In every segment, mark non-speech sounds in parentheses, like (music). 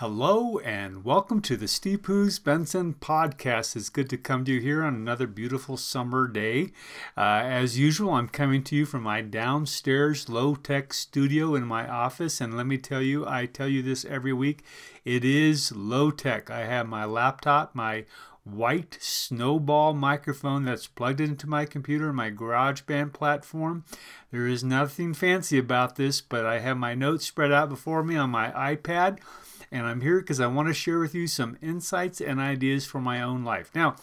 Hello and welcome to the Steve Poos Benson podcast. It's good to come to you here on another beautiful summer day. Uh, as usual, I'm coming to you from my downstairs low tech studio in my office. And let me tell you, I tell you this every week, it is low tech. I have my laptop, my white snowball microphone that's plugged into my computer, my GarageBand platform. There is nothing fancy about this, but I have my notes spread out before me on my iPad and I'm here because I want to share with you some insights and ideas for my own life. Now,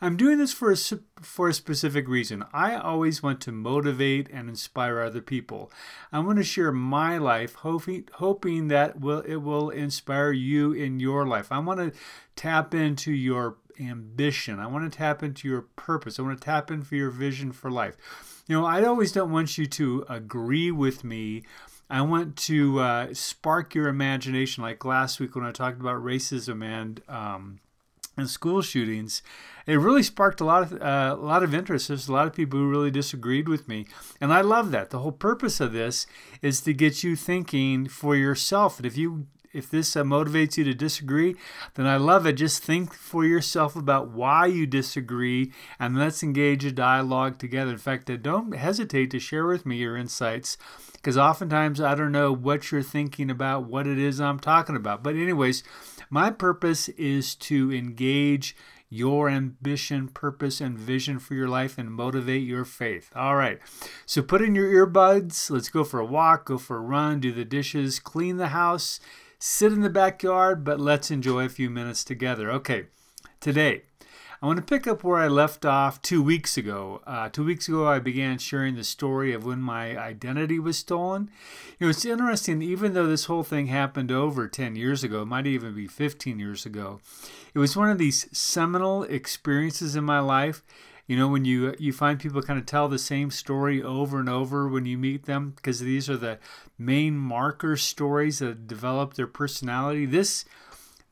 I'm doing this for a, for a specific reason. I always want to motivate and inspire other people. I want to share my life, hoping, hoping that will it will inspire you in your life. I want to tap into your ambition. I want to tap into your purpose. I want to tap into your vision for life. You know, I always don't want you to agree with me I want to uh, spark your imagination, like last week when I talked about racism and um, and school shootings. It really sparked a lot of uh, a lot of interest. There's a lot of people who really disagreed with me, and I love that. The whole purpose of this is to get you thinking for yourself. And if you if this uh, motivates you to disagree, then I love it. Just think for yourself about why you disagree, and let's engage a dialogue together. In fact, uh, don't hesitate to share with me your insights because oftentimes I don't know what you're thinking about, what it is I'm talking about. But, anyways, my purpose is to engage your ambition, purpose, and vision for your life and motivate your faith. All right. So put in your earbuds. Let's go for a walk, go for a run, do the dishes, clean the house, sit in the backyard, but let's enjoy a few minutes together. Okay. Today, I want to pick up where I left off two weeks ago. Uh, two weeks ago, I began sharing the story of when my identity was stolen. You know, it's interesting, even though this whole thing happened over 10 years ago, it might even be 15 years ago, it was one of these seminal experiences in my life you know when you you find people kind of tell the same story over and over when you meet them because these are the main marker stories that develop their personality this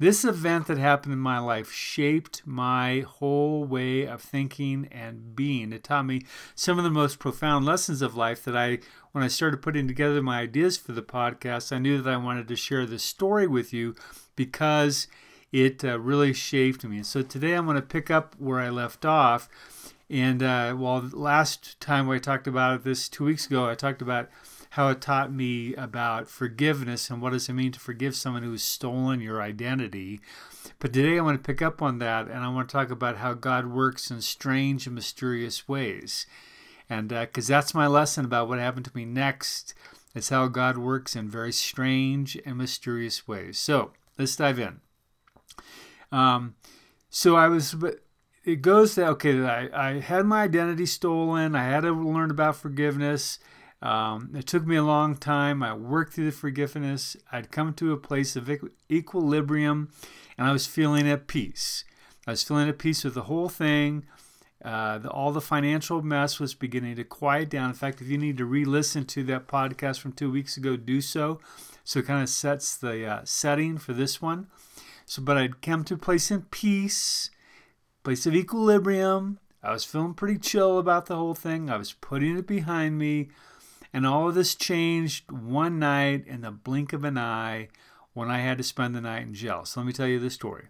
this event that happened in my life shaped my whole way of thinking and being. It taught me some of the most profound lessons of life that I, when I started putting together my ideas for the podcast, I knew that I wanted to share this story with you because it uh, really shaped me. So today I'm going to pick up where I left off. And uh, well, last time I talked about it, this two weeks ago, I talked about how it taught me about forgiveness and what does it mean to forgive someone who's stolen your identity. But today I want to pick up on that and I want to talk about how God works in strange and mysterious ways. And because uh, that's my lesson about what happened to me next. It's how God works in very strange and mysterious ways. So let's dive in. Um, so I was but it goes that okay I, I had my identity stolen i had to learn about forgiveness um, it took me a long time. I worked through the forgiveness. I'd come to a place of equilibrium and I was feeling at peace. I was feeling at peace with the whole thing. Uh, the, all the financial mess was beginning to quiet down. In fact, if you need to re listen to that podcast from two weeks ago, do so. So it kind of sets the uh, setting for this one. So, but I'd come to a place in peace, place of equilibrium. I was feeling pretty chill about the whole thing. I was putting it behind me. And all of this changed one night in the blink of an eye when I had to spend the night in jail. So let me tell you the story.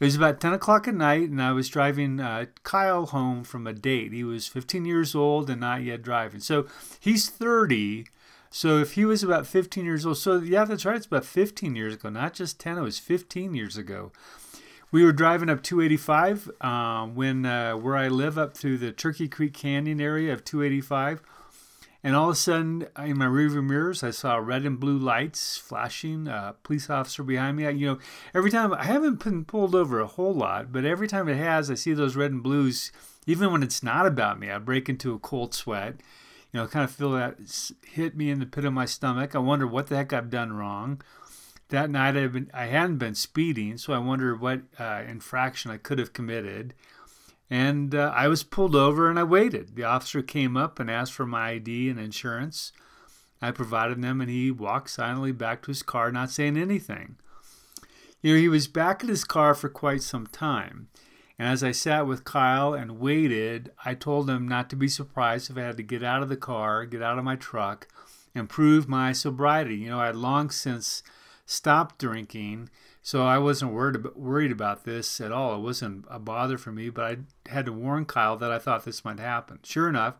It was about 10 o'clock at night, and I was driving uh, Kyle home from a date. He was 15 years old and not yet driving. So he's 30. So if he was about 15 years old, so yeah, that's right, it's about 15 years ago, not just 10, it was 15 years ago. We were driving up 285 uh, when uh, where I live up through the Turkey Creek Canyon area of 285 and all of a sudden, in my rearview mirrors, I saw red and blue lights flashing. A police officer behind me. I, you know, every time I haven't been pulled over a whole lot, but every time it has, I see those red and blues. Even when it's not about me, I break into a cold sweat. You know, kind of feel that hit me in the pit of my stomach. I wonder what the heck I've done wrong. That night, I've been, I hadn't been speeding, so I wonder what uh, infraction I could have committed. And uh, I was pulled over and I waited. The officer came up and asked for my ID and insurance. I provided them and he walked silently back to his car, not saying anything. You know, he was back at his car for quite some time. And as I sat with Kyle and waited, I told him not to be surprised if I had to get out of the car, get out of my truck, and prove my sobriety. You know, I had long since stopped drinking. So I wasn't worried about, worried about this at all. It wasn't a bother for me, but I had to warn Kyle that I thought this might happen. Sure enough,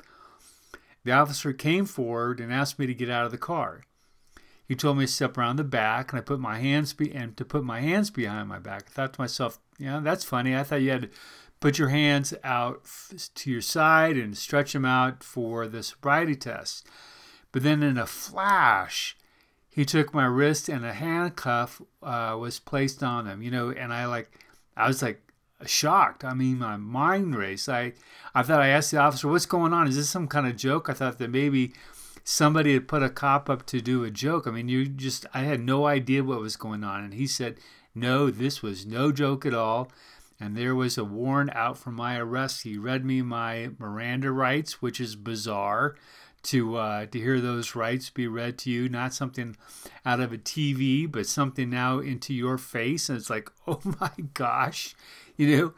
the officer came forward and asked me to get out of the car. He told me to step around the back, and I put my hands be- and to put my hands behind my back. I thought to myself, yeah, that's funny. I thought you had put your hands out to your side and stretch them out for the sobriety test. But then in a flash, he took my wrist and a handcuff uh, was placed on them. You know, and I like, I was like shocked. I mean, my mind raced. I, I thought I asked the officer, "What's going on? Is this some kind of joke?" I thought that maybe somebody had put a cop up to do a joke. I mean, you just, I had no idea what was going on. And he said, no, this was no joke at all. And there was a warrant out for my arrest. He read me my Miranda rights, which is bizarre to uh, to hear those rights be read to you, not something out of a TV, but something now into your face. And it's like, (laughs) oh my gosh, you know,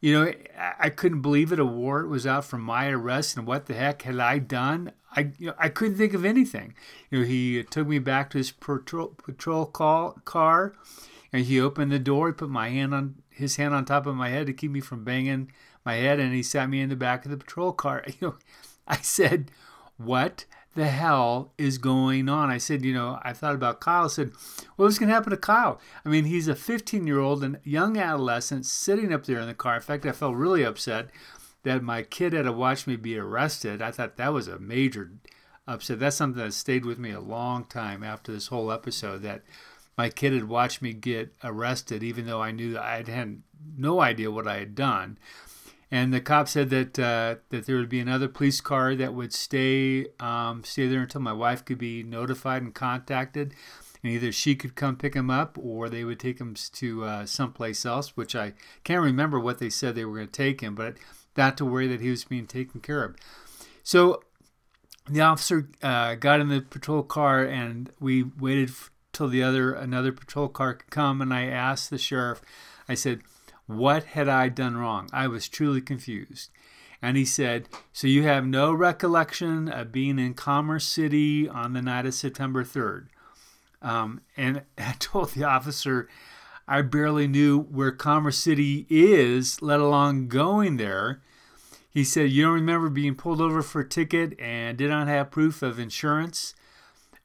you know, I couldn't believe it. A warrant was out for my arrest, and what the heck had I done? I you know, I couldn't think of anything. You know, he took me back to his patrol patrol call, car, and he opened the door. He put my hand on his hand on top of my head to keep me from banging my head, and he sat me in the back of the patrol car. (laughs) You know, I said, "What the hell is going on?" I said, "You know, I thought about Kyle." I said, "What was going to happen to Kyle?" I mean, he's a 15-year-old and young adolescent sitting up there in the car. In fact, I felt really upset that my kid had to watch me be arrested. I thought that was a major upset. That's something that stayed with me a long time after this whole episode. That my kid had watched me get arrested, even though I knew that I had no idea what I had done. And the cop said that uh, that there would be another police car that would stay um, stay there until my wife could be notified and contacted, and either she could come pick him up or they would take him to uh, someplace else. Which I can't remember what they said they were going to take him, but not to worry that he was being taken care of. So the officer uh, got in the patrol car and we waited till the other another patrol car could come and I asked the sheriff I said what had I done wrong I was truly confused and he said so you have no recollection of being in Commerce City on the night of September 3rd um, and (laughs) I told the officer I barely knew where Commerce City is, let alone going there. He said, You don't remember being pulled over for a ticket and did not have proof of insurance.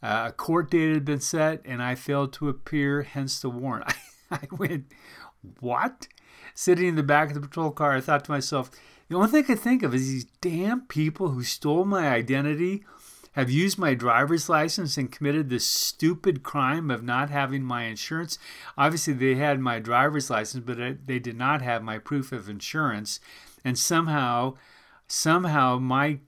Uh, a court date had been set and I failed to appear, hence the warrant. (laughs) I, I went, What? Sitting in the back of the patrol car, I thought to myself, The only thing I could think of is these damn people who stole my identity have used my driver's license and committed the stupid crime of not having my insurance. Obviously, they had my driver's license, but they did not have my proof of insurance. And somehow, somehow, my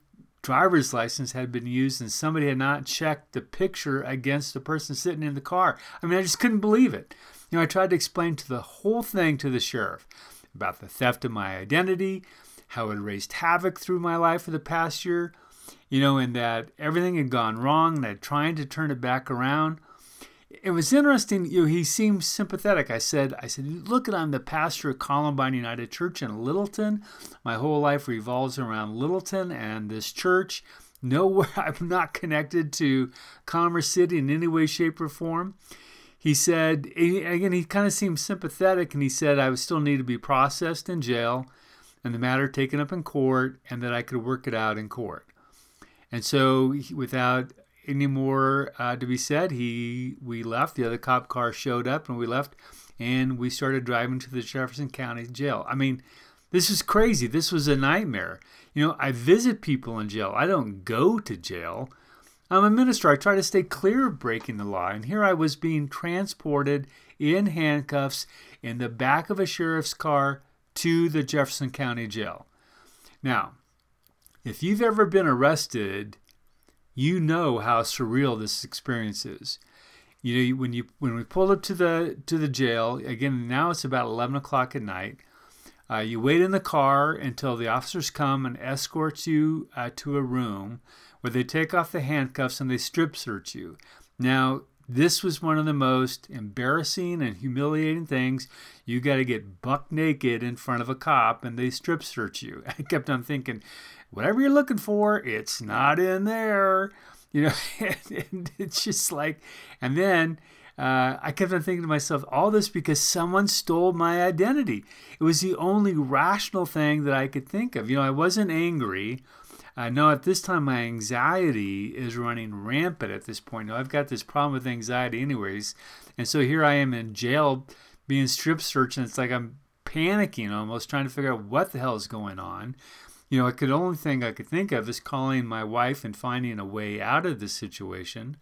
driver's license had been used and somebody had not checked the picture against the person sitting in the car. I mean, I just couldn't believe it. You know, I tried to explain to the whole thing to the sheriff about the theft of my identity, how it raised havoc through my life for the past year, you know, and that everything had gone wrong I trying to turn it back around. It was interesting, you know, he seemed sympathetic. I said, I said, look I'm the pastor of Columbine United Church in Littleton. My whole life revolves around Littleton and this church. Nowhere (laughs) I'm not connected to Commerce City in any way, shape, or form. He said, again, he kind of seemed sympathetic and he said I would still need to be processed in jail and the matter taken up in court and that I could work it out in court. And so, without any more uh, to be said, he we left. The other cop car showed up, and we left, and we started driving to the Jefferson County Jail. I mean, this is crazy. This was a nightmare. You know, I visit people in jail. I don't go to jail. I'm a minister. I try to stay clear of breaking the law. And here I was being transported in handcuffs in the back of a sheriff's car to the Jefferson County Jail. Now, if you've ever been arrested, you know how surreal this experience is. You know, when you when we pulled up to the to the jail again, now it's about eleven o'clock at night. Uh, you wait in the car until the officers come and escort you uh, to a room where they take off the handcuffs and they strip search you. Now, this was one of the most embarrassing and humiliating things. You got to get buck naked in front of a cop and they strip search you. (laughs) I kept on thinking, whatever you're looking for, it's not in there. You know, (laughs) and it's just like, and then uh, I kept on thinking to myself, all this because someone stole my identity. It was the only rational thing that I could think of. You know, I wasn't angry. I know at this time my anxiety is running rampant at this point. Now, I've got this problem with anxiety, anyways. And so here I am in jail being strip searched, and it's like I'm panicking almost, trying to figure out what the hell is going on. You know, I could only thing I could think of is calling my wife and finding a way out of this situation.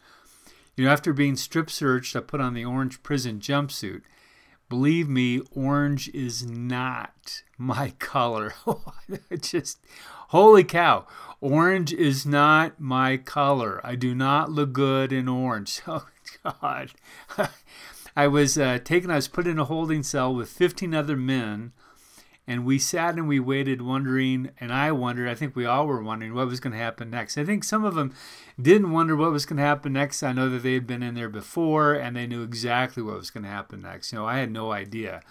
You know, after being strip searched, I put on the orange prison jumpsuit. Believe me, orange is not (laughs) my color. (laughs) just holy cow. Orange is not my color. I do not look good in orange. (laughs) Oh God. I was uh, taken, I was put in a holding cell with 15 other men, and we sat and we waited, wondering, and I wondered, I think we all were wondering what was going to happen next. I think some of them didn't wonder what was going to happen next. I know that they had been in there before and they knew exactly what was going to happen next. You know, I had no idea.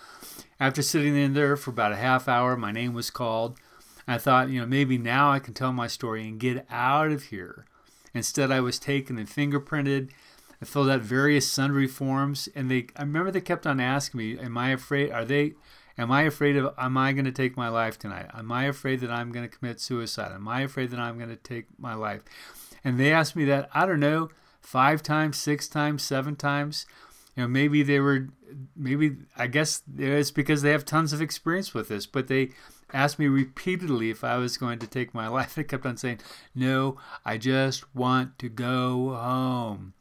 After sitting in there for about a half hour, my name was called. I thought, you know, maybe now I can tell my story and get out of here. Instead, I was taken and fingerprinted I filled out various sundry forms, and they. I remember they kept on asking me, "Am I afraid? Are they? Am I afraid of? Am I going to take my life tonight? Am I afraid that I'm going to commit suicide? Am I afraid that I'm going to take my life?" And they asked me that. I don't know, five times, six times, seven times. You know, maybe they were, maybe I guess it's because they have tons of experience with this, but they asked me repeatedly if I was going to take my (laughs) life. They kept on saying, "No, I just want to go home."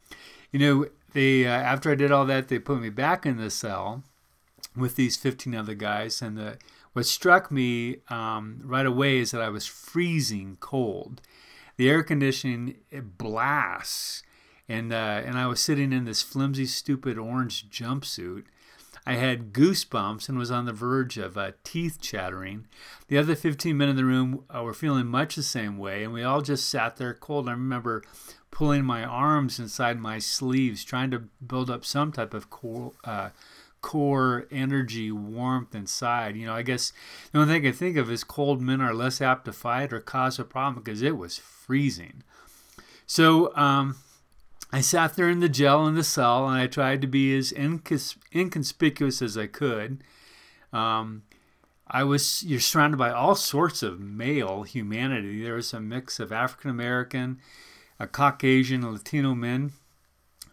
you know, they uh, after I did all that, they put me back in the cell with these 15 other guys, and the what struck me um, right away is that I was freezing cold. The air conditioning blasts, and uh, and I was sitting in this flimsy, stupid orange jumpsuit. I had goosebumps and was on the verge of uh, teeth chattering. The other 15 men in the room uh, were feeling much the same way, and we all just sat there cold. I remember pulling my arms inside my sleeves, trying to build up some type of cool, uh, core energy, warmth inside. You know, I guess the only thing I can think of is cold men are less apt to fight or cause a problem because it was freezing. So um, I sat there in the gel in the cell and I tried to be as incons- inconspicuous as I could. Um, I was you're surrounded by all sorts of male humanity. There was a mix of African American Caucasian, Latino men.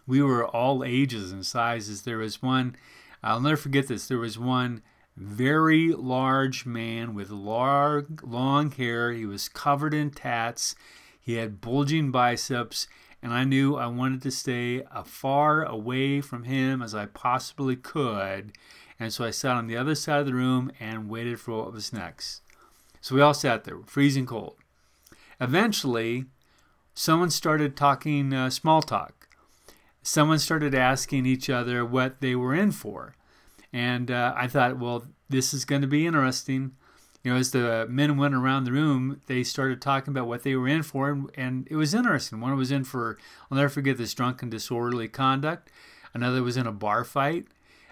We were all ages and sizes. There was one, I'll never forget this, there was one very large man with long, long hair. He was covered in tats. He had bulging biceps, and I knew I wanted to stay as far away from him as I possibly could. And so I sat on the other side of the room and waited for what was next. So we all sat there, freezing cold. Eventually, someone started talking uh, small talk. Someone started asking each other what they were in for. And uh, I thought, well, this is going to be interesting. You know, as the men went around the room, they started talking about what they were in for, and, and it was interesting. One was in for, I'll never forget this drunken disorderly conduct. Another was in a bar fight.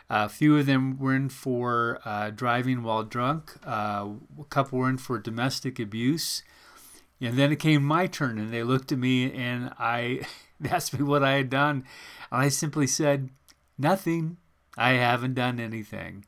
Uh, a few of them were in for uh, driving while drunk. Uh, a couple were in for domestic abuse. And then it came my turn, and they looked at me and I (laughs) (laughs) asked me what I had done. And I simply said, Nothing. I haven't done anything.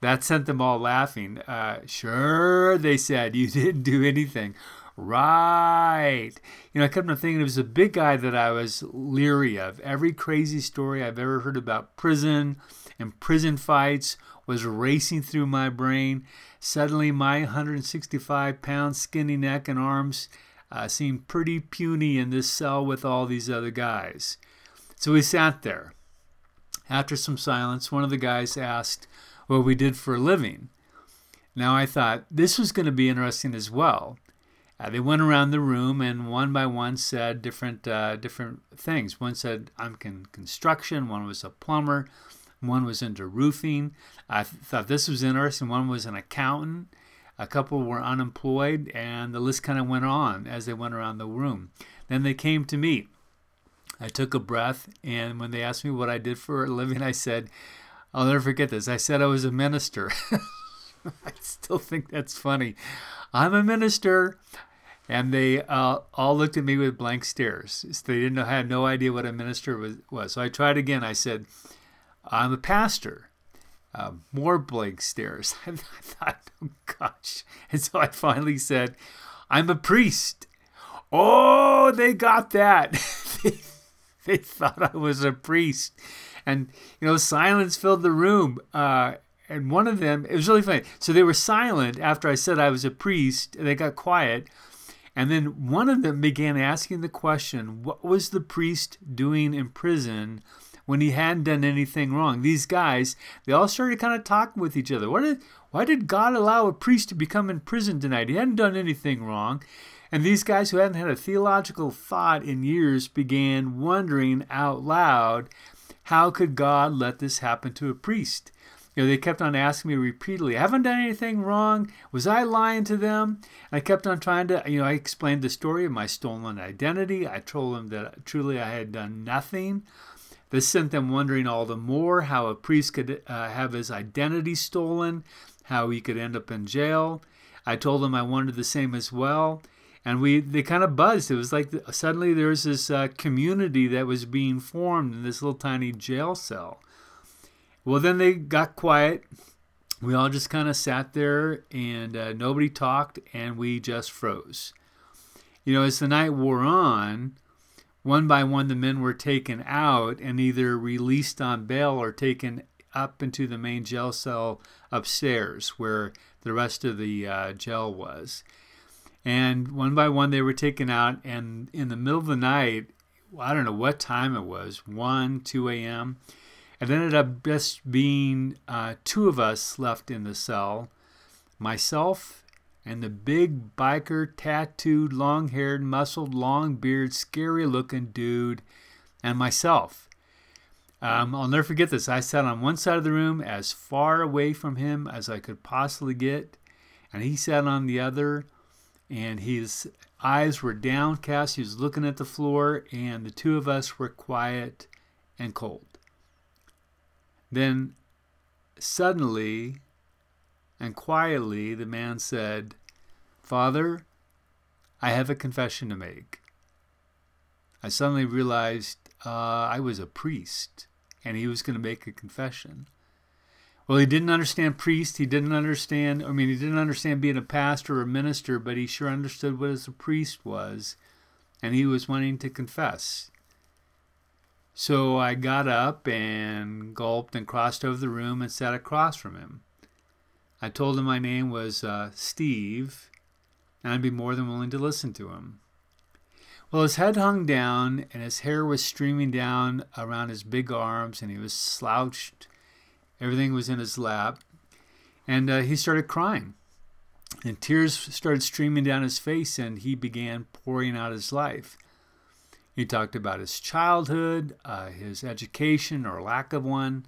That sent them all laughing. Uh, sure, they said, you (laughs) didn't do anything. Right. You know, I kept on thinking it was a big guy that I was leery of. Every crazy story I've ever heard about prison and prison fights was racing through my brain. Suddenly, my 165 pound skinny neck and arms uh, seemed pretty puny in this cell with all these other guys. So we sat there. After some silence, one of the guys asked what we did for a living. Now I thought this was going to be interesting as well. Uh, they went around the room and one by one said different uh, different things. One said I'm in construction. One was a plumber. One was into roofing. I th- thought this was interesting. One was an accountant. A couple were unemployed, and the list kind of went on as they went around the room. Then they came to me. I took a breath, and when they asked me what I did for a living, I said, I'll never forget this. I said I was a minister. (laughs) I still think that's funny. I'm a minister. and they uh, all looked at me with blank stares. They didn't know, had no idea what a minister was. was. So I tried again. I said, "I'm a pastor." Uh, more blank stares. (laughs) I thought, oh gosh. And so I finally said, I'm a priest. Oh, they got that. (laughs) they, they, thought I was a priest. And, you know, silence filled the room. Uh, and one of them, it was really funny. So they were silent after I said I was a priest. and They got quiet. And then one of them began asking the question what was the priest doing in prison when he hadn't done anything wrong? These guys, they all started kind of talking with each other. What did, why did God allow a priest to become in prison tonight? He hadn't done anything wrong. And these guys who hadn't had a theological thought in years began wondering out loud how could God let this happen to a priest? You know, they kept on asking me repeatedly, I haven't done anything wrong. Was I lying to them? I kept on trying to, you know, I explained the story of my stolen identity. I told them that truly I had done nothing. This sent them wondering all the more how a priest could uh, have his identity stolen, how he could end up in jail. I told them I wanted the same as well and we they kind of buzzed. It was like suddenly there was this uh, community that was being formed in this little tiny jail cell. Well, then they got quiet. We all just kind of sat there and uh, nobody talked, and we just froze. You know, as the night wore on, one by one the men were taken out and either released on bail or taken up into the main jail cell upstairs where the rest of the uh, jail was. And one by one, they were taken out. And in the middle of the night, I don't know what time it was 1, 2 a.m. It ended up just being uh, two of us left in the cell myself and the big biker, tattooed, long haired, muscled, long beard, scary looking dude, and myself. Um, I'll never forget this. I sat on one side of the room as far away from him as I could possibly get, and he sat on the other and his eyes were downcast. He was looking at the floor, and the two of us were quiet and cold. Then, suddenly and quietly, the man said, Father, I have a confession to make. I suddenly realized uh, I was a priest, and he was going to make a confession. Well, he didn't understand priest. He didn't understand, I mean, he didn't understand being a pastor or a minister, but he sure understood what a priest was. And he was wanting to confess. So I got up and gulped and crossed over the room and sat across from him. I told him my name was uh, Steve, and I'd be more than willing to listen to him. Well, his head hung down, and his hair was streaming down around his big arms, and he was slouched Everything was in his lap. And uh, he started crying. And tears started streaming down his face, and he began pouring out his life. He talked about his childhood, uh, his education or lack of one.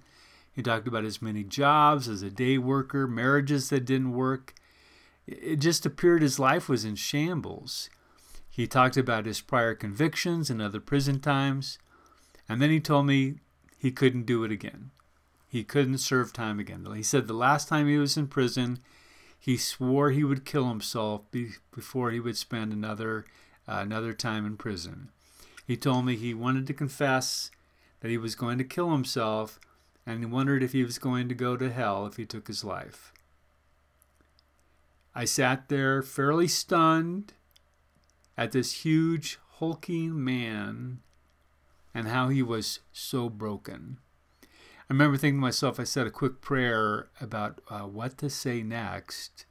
He talked about his many jobs as a day worker, marriages that didn't work. It just appeared his life was in shambles. He talked about his prior convictions and other prison times. And then he told me he couldn't do it again he couldn't serve time again. He said the last time he was in prison, he swore he would kill himself be, before he would spend another uh, another time in prison. He told me he wanted to confess that he was going to kill himself and he wondered if he was going to go to hell if he took his life. I sat there fairly stunned at this huge, hulking man and how he was so broken. I remember thinking to myself, I said a quick prayer about uh, what to say next.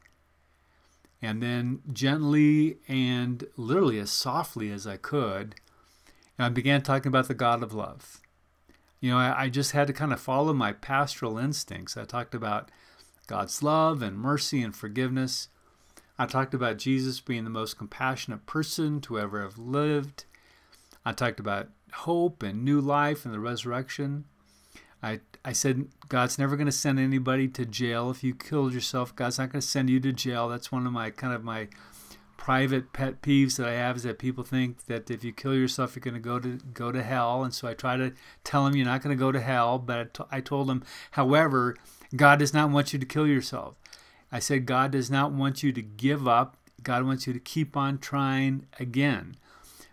And then gently and literally as softly as I could, I began talking about the God of love. You know, I, I just had to kind of follow my pastoral instincts. I talked about God's love and mercy and forgiveness. I talked about Jesus being the most compassionate person to ever have lived. I talked about hope and new life and the resurrection. I, I said, God's never going to send anybody to jail if you killed yourself. God's not going to send you to jail. That's one of my kind of my private pet peeves that I have is that people think that if you kill yourself, you're going to go to go to hell. And so I try to tell them you're not going to go to hell. But I, t- I told them, however, God does not want you to kill yourself. I said God does not want you to give up God wants you to keep on trying again.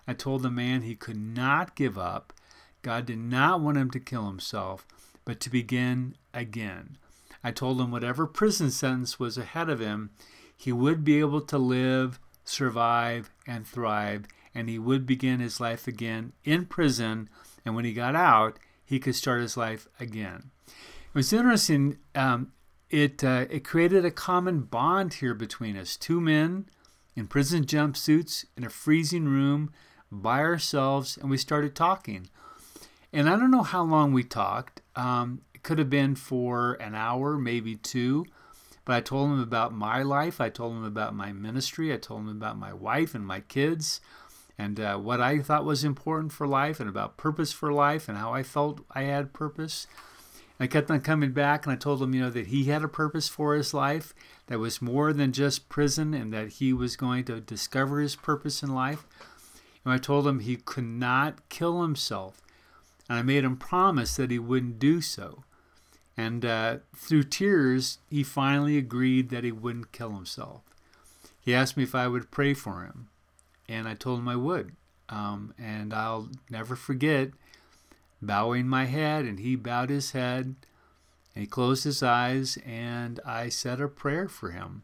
I told the man he could not give up. God did not want him to kill himself, but to begin again. I told him whatever prison sentence was ahead of him, he would be able to live, survive, and thrive, and he would begin his life again in prison. And when he got out, he could start his life again. It was interesting. Um, it uh, it created a common bond here between us. Two men in prison jumpsuits in a freezing room by ourselves, and we started talking. And I don't know how long we talked. Um, it could have been for an hour, maybe two. But I told him about my life. I told him about my ministry. I told him about my wife and my kids and uh, what I thought was important for life and about purpose for life and how I felt I had purpose. I kept on coming back and I told him, you know, that he had a purpose for his life that was more than just prison and that he was going to discover his purpose in life. And I told him he could not kill himself. And I made him promise that he wouldn't do so. And uh, through tears, he finally agreed that he wouldn't kill himself. He asked me if I would pray for him. And I told him I would. Um, and I'll never forget bowing my head, and he bowed his head. And he closed his eyes, and I said a prayer for him.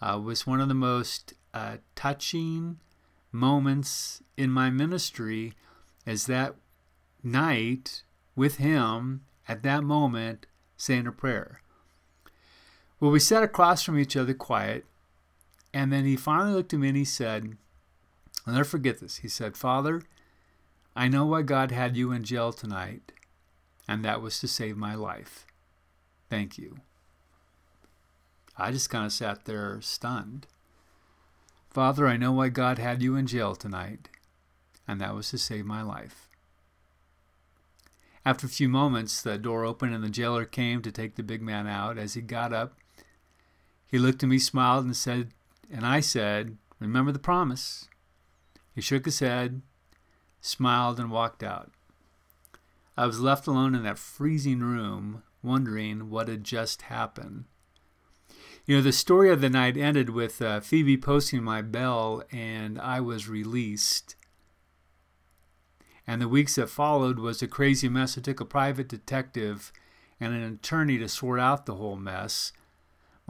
Uh, it was one of the most uh, touching moments in my ministry as that night with him at that moment saying a prayer. Well, we sat across from each other quiet, and then he finally looked at me and he said, I'll never forget this. He said, Father, I know why God had you in jail tonight, and that was to save my life. Thank you. I just kind of sat there stunned. Father, I know why God had you in jail tonight, and that was to save my life. After a few moments, the door opened and the jailer came to take the big man out. As he got up, he looked at me, smiled, and said, and I said, Remember the promise. He shook his head, smiled, and walked out. I was left alone in that freezing room, wondering what had just happened. You know, the story of the night ended with uh, Phoebe posting my bell, and I was released. And the weeks that followed was a crazy mess. It took a private detective and an attorney to sort out the whole mess.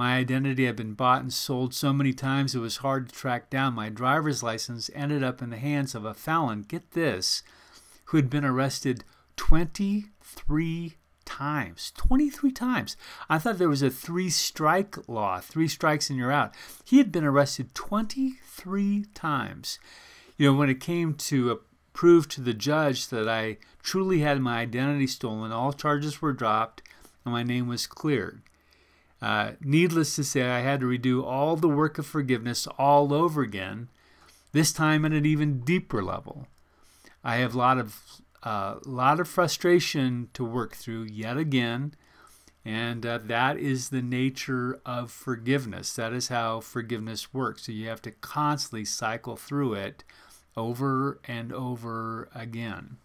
My identity had been bought and sold so many times it was hard to track down. My driver's license ended up in the hands of a felon, get this, who had been arrested 23 times. 23 times. I thought there was a three strike law, three strikes and you're out. He had been arrested 23 times. You know, when it came to uh, prove to the judge that I truly had my identity stolen, all charges were dropped and my name was cleared. Uh, needless to say, I had to redo all the work of forgiveness all over again, this time at an even deeper level. I have a lot of uh, lot of frustration to work through yet again, and uh, that is the nature of forgiveness. That is how forgiveness works. So you have to constantly cycle through it over and over again.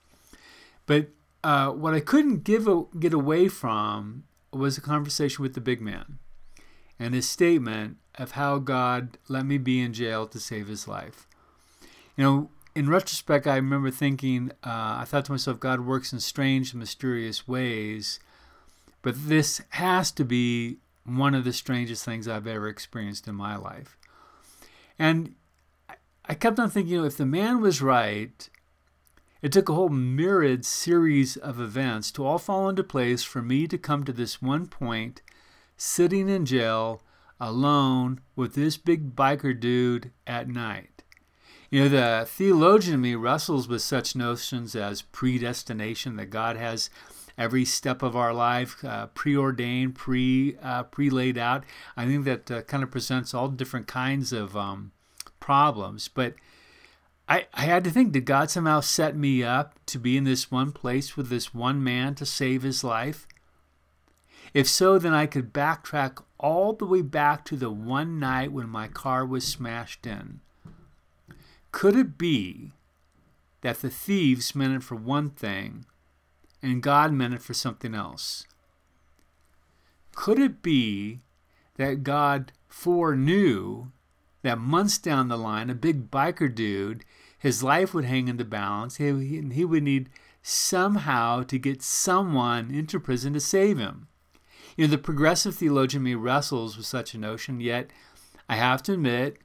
But uh, what I couldn't give a, get away from was a conversation with the big man and his statement of how God let me be in jail to save his life. You know, in retrospect, I remember thinking, uh, I thought to myself, God works in strange, mysterious ways, but this has to be one of the strangest things I've ever experienced in my life. And I kept on thinking, you know, if the man was right, it took a whole myriad series of events to all fall into place for me to come to this one point, sitting in jail alone with this big biker dude at night. You know, the theologian in me wrestles with such notions as predestination, that God has every step of our life uh, preordained, pre uh, pre laid out. I think that uh, kind of presents all different kinds of um, problems, but I, I had to think, did God somehow set me up to be in this one place with this one man to save his life? If so, then I could backtrack all the way back to the one night when my car was smashed in. Could it be that the thieves meant it for one thing and God meant it for something else? Could it be that God foreknew that months down the line, a big biker dude, his life would hang in the balance. He, he would need somehow to get someone into prison to save him. You know, the progressive theologian me wrestles with such a notion, yet I have to admit,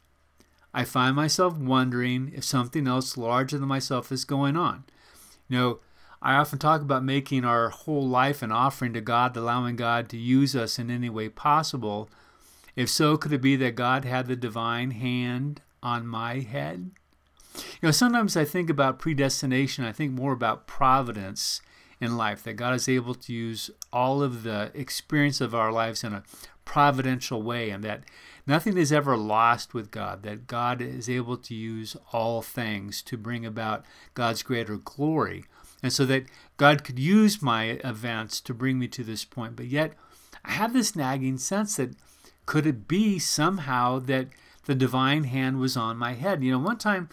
I find myself wondering if something else larger than myself is going on. You know, I often talk about making our whole life an offering to God, allowing God to use us in any way possible. If so, could it be that God had the divine hand on my head? You know, sometimes I think about predestination, I think more about providence in life, that God is able to use all of the experience of our lives in a providential way, and that nothing is ever lost with God, that God is able to use all things to bring about God's greater glory. And so that God could use my events to bring me to this point. But yet, I have this nagging sense that could it be somehow that the divine hand was on my head? You know, one time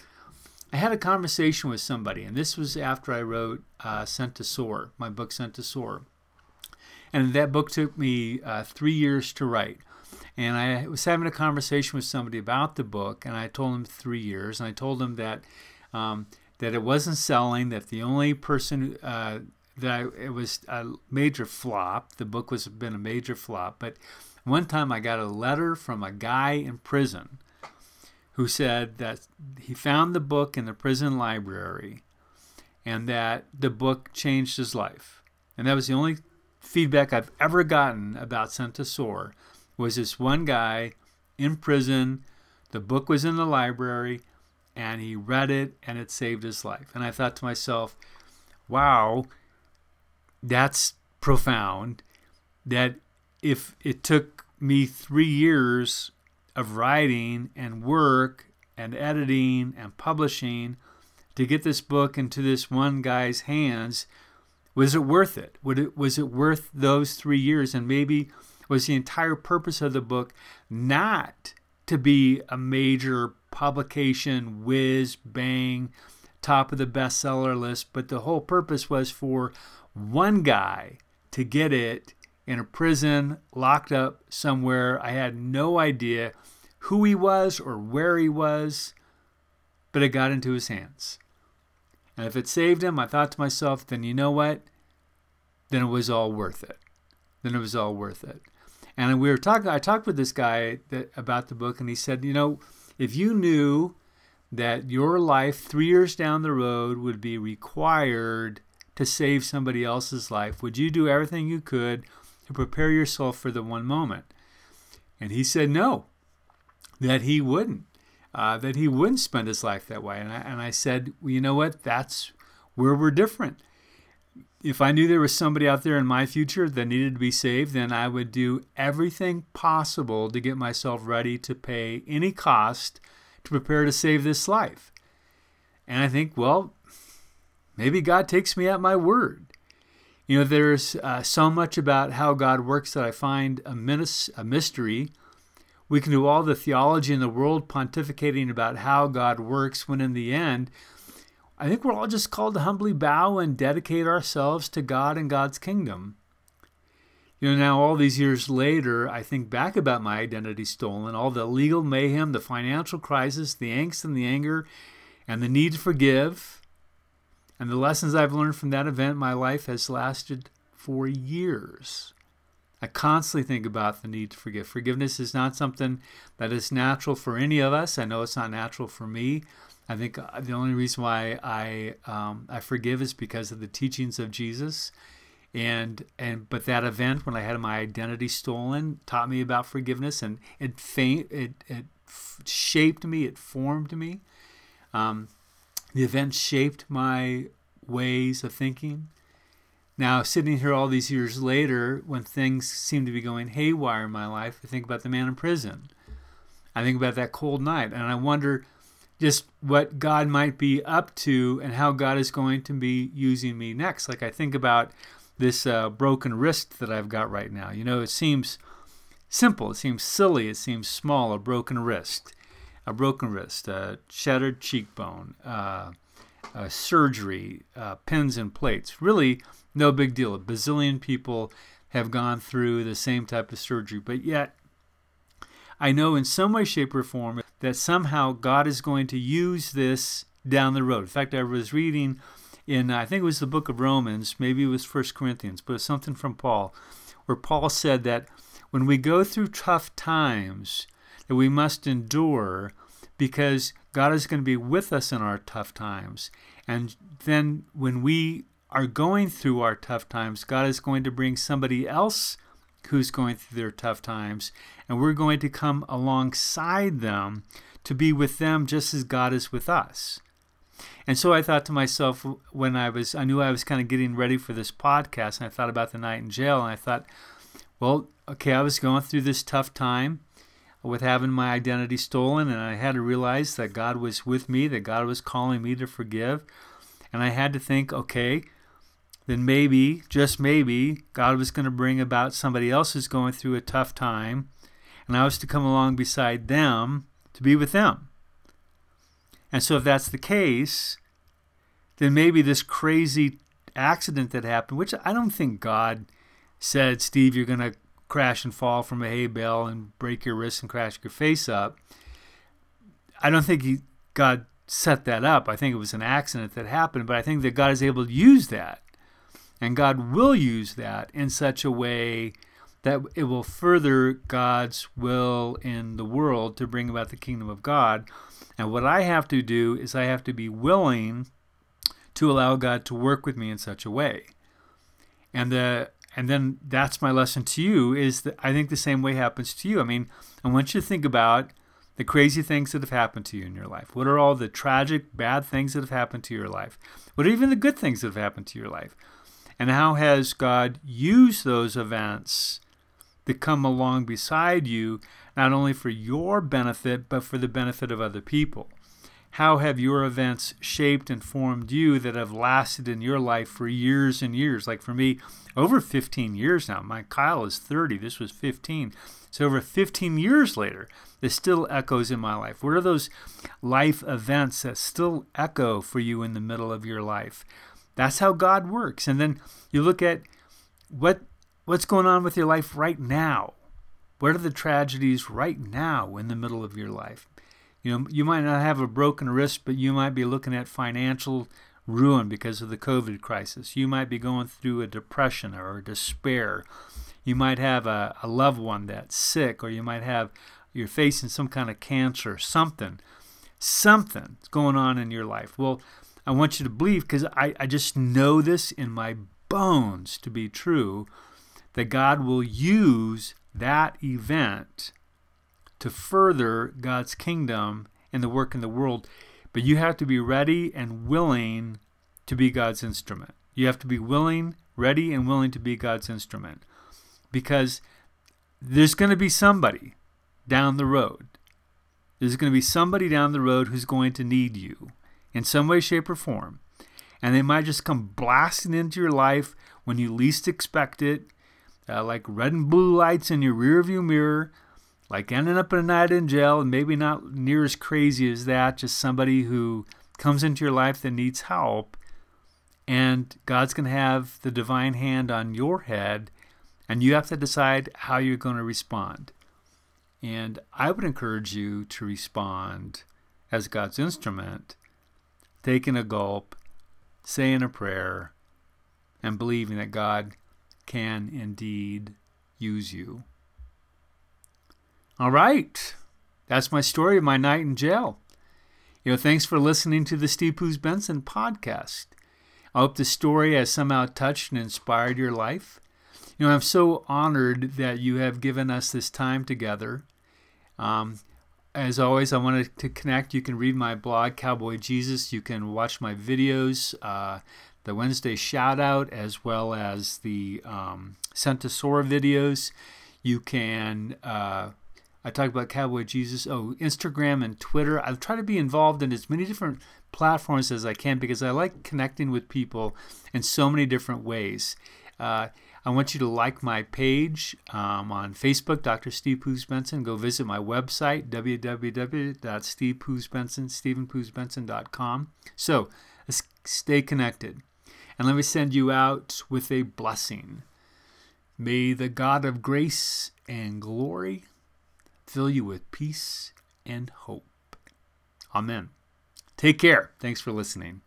I had a conversation with somebody, and this was after I wrote uh, Sent to Soar, my book Sent to Soar. And that book took me uh, three years to write. And I was having a conversation with somebody about the book, and I told them three years, and I told them that um, that it wasn't selling, that the only person uh, that it was a major flop. The book was been a major flop, but one time I got a letter from a guy in prison who said that he found the book in the prison library and that the book changed his life. And that was the only feedback I've ever gotten about to was this one guy in prison. The book was in the library and he read it and it saved his life. And I thought to myself, wow, that's profound. That if it took me three years of writing and work and editing and publishing to get this book into this one guy's hands was it worth it? Would it was it worth those 3 years and maybe was the entire purpose of the book not to be a major publication whiz bang top of the bestseller list but the whole purpose was for one guy to get it in a prison, locked up somewhere. I had no idea who he was or where he was, but it got into his hands. And if it saved him, I thought to myself, then you know what? Then it was all worth it. Then it was all worth it. And we were talking. I talked with this guy that, about the book, and he said, you know, if you knew that your life three years down the road would be required to save somebody else's life, would you do everything you could to prepare yourself for the one moment? And he said no, that he wouldn't, uh, that he wouldn't spend his life that way. And I, and I said, well, you know what? That's where we're different. If I knew there was somebody out there in my future that needed to be saved, then I would do everything possible to get myself ready to pay any cost to prepare to save this life. And I think, well, maybe God takes me at my word. You know, there's uh, so much about how God works that I find a, minis- a mystery. We can do all the theology in the world pontificating about how God works, when in the end, I think we're all just called to humbly bow and dedicate ourselves to God and God's kingdom. You know, now all these years later, I think back about my identity stolen, all the legal mayhem, the financial crisis, the angst and the anger, and the need to forgive and the lessons I've learned from that event, my life has lasted for years. I constantly think about the need to forgive. Forgiveness is not something that is natural for any of us. I know it's not natural for me. I think uh, the only reason why I um, I forgive is because of the teachings of Jesus, and and but that event when I had my identity stolen taught me about forgiveness, and it faint it it shaped me, it formed me. Um, the event shaped my ways of thinking. Now, sitting here all these years later, when things seem to be going haywire in my life, I think about the man in prison. I think about that cold night, and I wonder just what God might be up to and how God is going to be using me next. Like I think about this uh, broken wrist that I've got right now. You know, it seems simple, it seems silly, it seems small, a broken wrist a broken wrist, a shattered cheekbone, uh, surgery, uh, pins and plates. Really, no big deal. A bazillion people have gone through the same type of surgery, but yet I know in some way, shape, or form that somehow God is going to use this down the road. In fact, I was reading in, I think it was the book of Romans, maybe it was First Corinthians, but it's something from Paul, where Paul said that when we go through tough times, that we must endure because God is going to be with us in our tough times. And then when we are going through our tough times, God is going to bring somebody else who's going through their tough times, and we're going to come alongside them to be with them just as God is with us. And so I thought to myself when I was, I knew I was kind of getting ready for this podcast, and I thought about the night in jail, and I thought, well, okay, I was going through this tough time with having my identity stolen, and I had to realize that God was with me, that God was calling me to forgive. And I had to think, okay, then maybe, just maybe, God was going to bring about somebody else who's going through a tough time, and I was to come along beside them to be with them. And so, if that's the case, then maybe this crazy accident that happened, which I don't think God said, Steve, you're going to crash and fall from a hay bale and break your wrist and crash your face up. I don't think he, God set that up. I think it was an accident that happened, but I think that God is able to use that. And God will use that in such a way that it will further God's will in the world to bring about the kingdom of God. And what I have to do is I have to be willing to allow God to work with me in such a way. And the and then that's my lesson to you is that I think the same way happens to you. I mean, I want you to think about the crazy things that have happened to you in your life. What are all the tragic, bad things that have happened to your life? What are even the good things that have happened to your life? And how has God used those events to come along beside you, not only for your benefit, but for the benefit of other people? How have your events shaped and formed you that have lasted in your life for years and years? Like for me, over 15 years now. My Kyle is 30. This was 15. So over 15 years later, this still echoes in my life. What are those life events that still echo for you in the middle of your life? That's how God works. And then you look at what what's going on with your life right now. What are the tragedies right now in the middle of your life? You know, you might not have a broken wrist, but you might be looking at financial ruin because of the COVID crisis. You might be going through a depression or despair. You might have a, a loved one that's sick, or you might have you're facing some kind of cancer, something, something's going on in your life. Well, I want you to believe because I, I just know this in my bones to be true that God will use that event to further God's kingdom and the work in the world. But you have to be ready and willing to be God's instrument. You have to be willing, ready, and willing to be God's instrument. Because there's going to be somebody down the road. There's going to be somebody down the road who's going to need you in some way, shape, or form. And they might just come blasting into your life when you least expect it, uh, like red and blue lights in your rearview mirror, like ending up in a night in jail, and maybe not near as crazy as that, just somebody who comes into your life that needs help. And God's going to have the divine hand on your head, and you have to decide how you're going to respond. And I would encourage you to respond as God's instrument, taking a gulp, saying a prayer, and believing that God can indeed use you. All right. That's my story of my night in jail. You know, thanks for listening to the Steve Poos Benson podcast. I hope the story has somehow touched and inspired your life. You know, I'm so honored that you have given us this time together. Um, as always, I wanted to connect. You can read my blog, Cowboy Jesus. You can watch my videos, uh, the Wednesday shout out, as well as the um, videos. You can uh, I talk about Cowboy Jesus. Oh, Instagram and Twitter. I try to be involved in as many different platforms as I can because I like connecting with people in so many different ways. Uh, I want you to like my page um, on Facebook, Dr. Steve Poos Benson. Go visit my website, www.stevepoosbenson, So let's stay connected. And let me send you out with a blessing. May the God of grace and glory fill you with peace and hope. Amen. Take care. Thanks for listening.